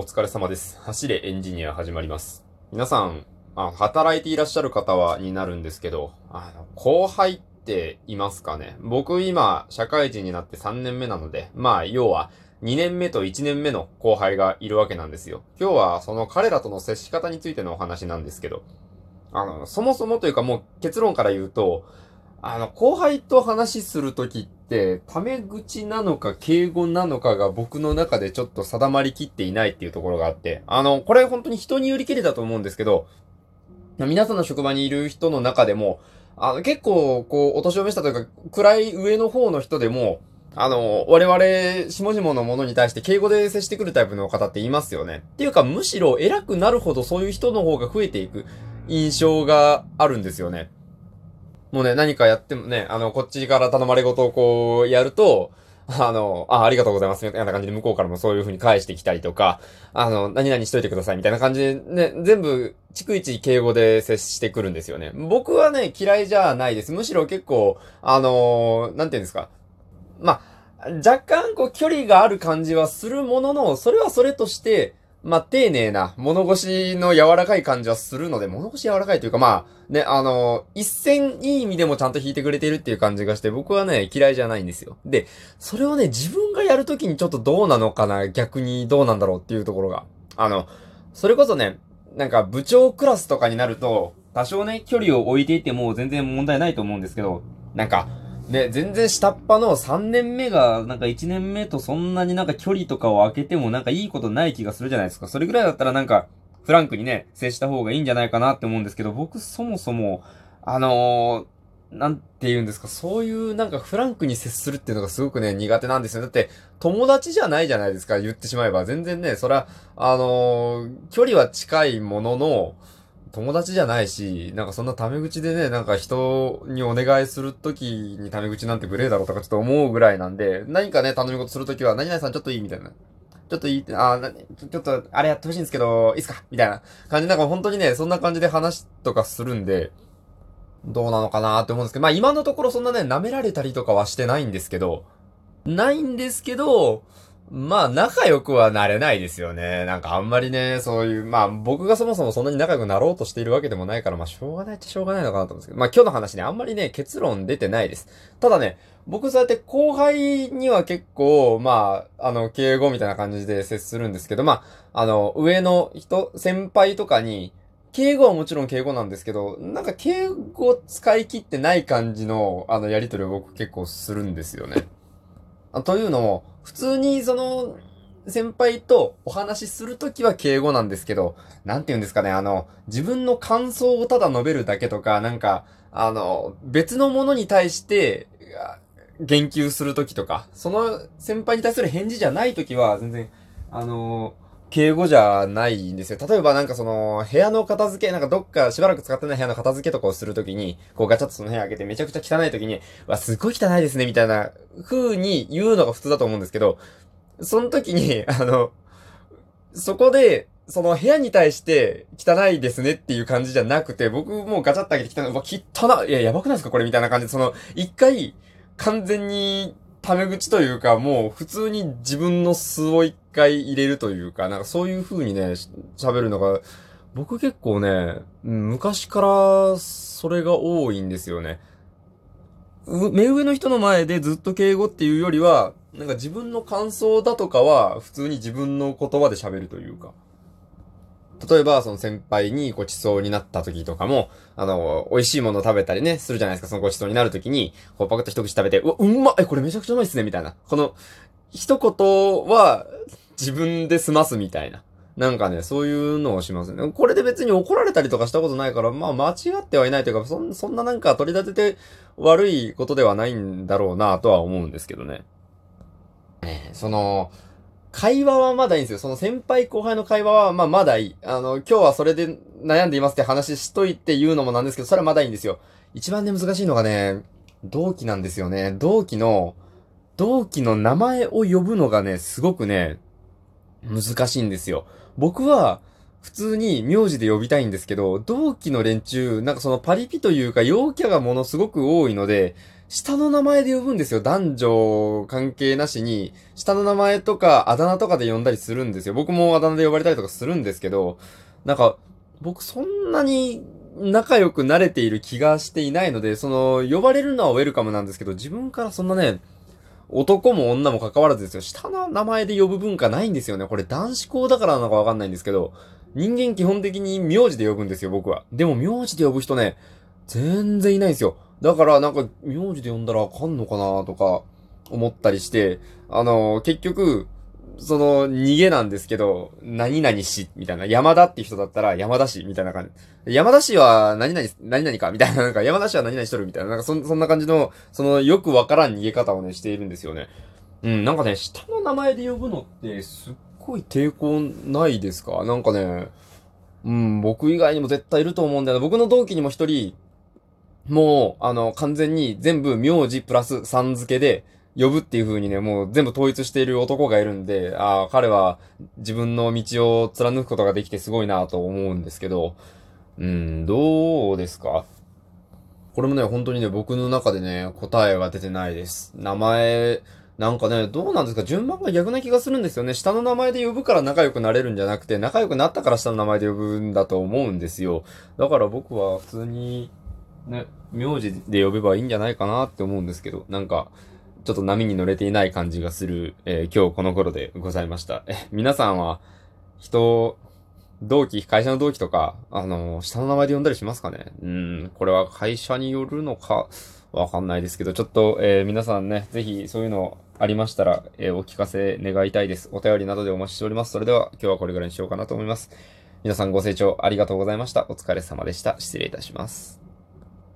お疲れ様です。走れエンジニア始まります。皆さん、あ働いていらっしゃる方はになるんですけど、あの、後輩っていますかね？僕今、社会人になって3年目なので、まあ、要は、2年目と1年目の後輩がいるわけなんですよ。今日はその彼らとの接し方についてのお話なんですけど、あの、そもそもというかもう結論から言うと、あの、後輩と話するときって、タメ口なのか敬語なのかが僕の中でちょっと定まりきっていないっていうところがあって、あの、これ本当に人によりきりだと思うんですけど、皆さんの職場にいる人の中でも、あの、結構、こう、お年を召したというか、暗い上の方の人でも、あの、我々、下々のものに対して敬語で接してくるタイプの方っていますよね。っていうか、むしろ偉くなるほどそういう人の方が増えていく印象があるんですよね。もうね、何かやってもね、あの、こっちから頼まれ事をこう、やると、あの、あ、ありがとうございます、みたいな感じで向こうからもそういう風に返してきたりとか、あの、何々しといてください、みたいな感じでね、全部、逐一敬語で接してくるんですよね。僕はね、嫌いじゃないです。むしろ結構、あのなんていうんですか。まあ、若干、こう、距離がある感じはするものの、それはそれとして、まあ、丁寧な物腰の柔らかい感じはするので、物腰柔らかいというか、まあ、ね、あの、一線いい意味でもちゃんと弾いてくれてるっていう感じがして、僕はね、嫌いじゃないんですよ。で、それをね、自分がやるときにちょっとどうなのかな、逆にどうなんだろうっていうところが。あの、それこそね、なんか部長クラスとかになると、多少ね、距離を置いていても全然問題ないと思うんですけど、なんか、ね、全然下っ端の3年目が、なんか1年目とそんなになんか距離とかを空けてもなんかいいことない気がするじゃないですか。それぐらいだったらなんか、フランクにね、接した方がいいんじゃないかなって思うんですけど、僕そもそも、あのー、なんて言うんですか、そういうなんかフランクに接するっていうのがすごくね、苦手なんですよ。だって、友達じゃないじゃないですか、言ってしまえば。全然ね、そら、あのー、距離は近いものの、友達じゃないし、なんかそんなタメ口でね、なんか人にお願いするときにタメ口なんてグレーだろうとかちょっと思うぐらいなんで、何かね、頼み事するときは、何々さんちょっといいみたいな。ちょっといいって、あなちょちょっと、あれやってほしいんですけど、いいっすか？みたいな感じ、なんか本当にね、そんな感じで話とかするんで、どうなのかなって思うんですけど、まあ今のところそんなね、舐められたりとかはしてないんですけど、ないんですけど、まあ仲良くはなれないですよね。なんかあんまりね、そういう、まあ僕がそもそもそんなに仲良くなろうとしているわけでもないから、まあしょうがないっちゃしょうがないのかなと思うんですけど、まあ今日の話ね、あんまりね、結論出てないです。ただね、僕そうやって後輩には結構、まあ、あの、敬語みたいな感じで接するんですけど、まあ、あの、上の人、先輩とかに、敬語はもちろん敬語なんですけど、なんか敬語使い切ってない感じの、あの、やりとりを僕結構するんですよね。というのも、普通にその、先輩とお話しするときは敬語なんですけど、なんて言うんですかね、あの、自分の感想をただ述べるだけとか、なんか、あの、別のものに対して、言及するときとか、その先輩に対する返事じゃないときは、全然、あの、敬語じゃないんですよ。例えばなんかその、部屋の片付け、なんかどっかしばらく使ってない部屋の片付けとかをするときに、こうガチャッとその部屋開けてめちゃくちゃ汚いときに、わ、すっごい汚いですね、みたいな風に言うのが普通だと思うんですけど、その時に、あの、そこで、その部屋に対して汚いですねっていう感じじゃなくて、僕もうガチャッと開けて汚い、うわ、汚い、いや、やばくないですかこれみたいな感じで、その、一回、完全に、タメ口というか、もう普通に自分の素を一回入れるというか、なんかそういう風にね、喋るのが、僕結構ね、昔からそれが多いんですよね。目上の人の前でずっと敬語っていうよりは、なんか自分の感想だとかは普通に自分の言葉で喋るというか。例えば、その先輩にごちそうになった時とかも、あの、美味しいもの食べたりね、するじゃないですか。そのごちそうになる時に、こうパクッと一口食べて、うわ、うまえ、これめちゃくちゃうまいっすね、みたいな。この、一言は自分で済ますみたいな。なんかね、そういうのをしますね。これで別に怒られたりとかしたことないから、まあ間違ってはいないというか、そんそんななんか取り立てて悪いことではないんだろうなとは思うんですけどね。えその、会話はまだいいんですよ。その先輩後輩の会話は、まあまだいい。あの、今日はそれで悩んでいますって話しといて言うのもなんですけど、それはまだいいんですよ。一番ね、難しいのがね、同期なんですよね。同期の、同期の名前を呼ぶのがね、すごくね、難しいんですよ。僕は、普通に名字で呼びたいんですけど、同期の連中、なんかそのパリピというか陽キャがものすごく多いので、下の名前で呼ぶんですよ。男女関係なしに、下の名前とかあだ名とかで呼んだりするんですよ。僕もあだ名で呼ばれたりとかするんですけど、なんか、僕そんなに仲良くなれている気がしていないので、その、呼ばれるのはウェルカムなんですけど、自分からそんなね、男も女も関わらずですよ。下の名前で呼ぶ文化ないんですよね。これ男子校だからなのかわかんないんですけど、人間基本的に名字で呼ぶんですよ、僕は。でも名字で呼ぶ人ね、全然いないんですよ。だからなんか、名字で呼んだらあかんのかなとか、思ったりして、あの、結局、その、逃げなんですけど、何々し、みたいな。山田って人だったら、山田氏、みたいな感じ。山田氏は、何々、何々か、みたいな。なんか、山田氏は何々しとる、みたいな。なんかそ、そんな感じの、その、よくわからん逃げ方をね、しているんですよね。うん、なんかね、下の名前で呼ぶのって、すっごい抵抗ないですか？なんかね、うん、僕以外にも絶対いると思うんだよな。僕の同期にも一人、もう、あの、完全に全部名字プラスさん付けで、呼ぶっていう風にね、もう全部統一している男がいるんで、ああ、彼は自分の道を貫くことができてすごいなと思うんですけど、うん、どうですか？これもね、本当にね、僕の中でね、答えが出てないです。名前、なんかね、どうなんですか？順番が逆な気がするんですよね。下の名前で呼ぶから仲良くなれるんじゃなくて、仲良くなったから下の名前で呼ぶんだと思うんですよ。だから僕は普通に、ね、名字で呼べばいいんじゃないかなって思うんですけど、なんか、ちょっと波に乗れていない感じがする、えー、今日この頃でございました。え、皆さんは、人、同期、会社の同期とか、あのー、下の名前で呼んだりしますかね？うん、これは会社によるのか、わかんないですけど、ちょっと、えー、皆さんね、ぜひそういうのありましたら、えー、お聞かせ願いたいです。お便りなどでお待ちしております。それでは、今日はこれぐらいにしようかなと思います。皆さんご清聴ありがとうございました。お疲れ様でした。失礼いたします。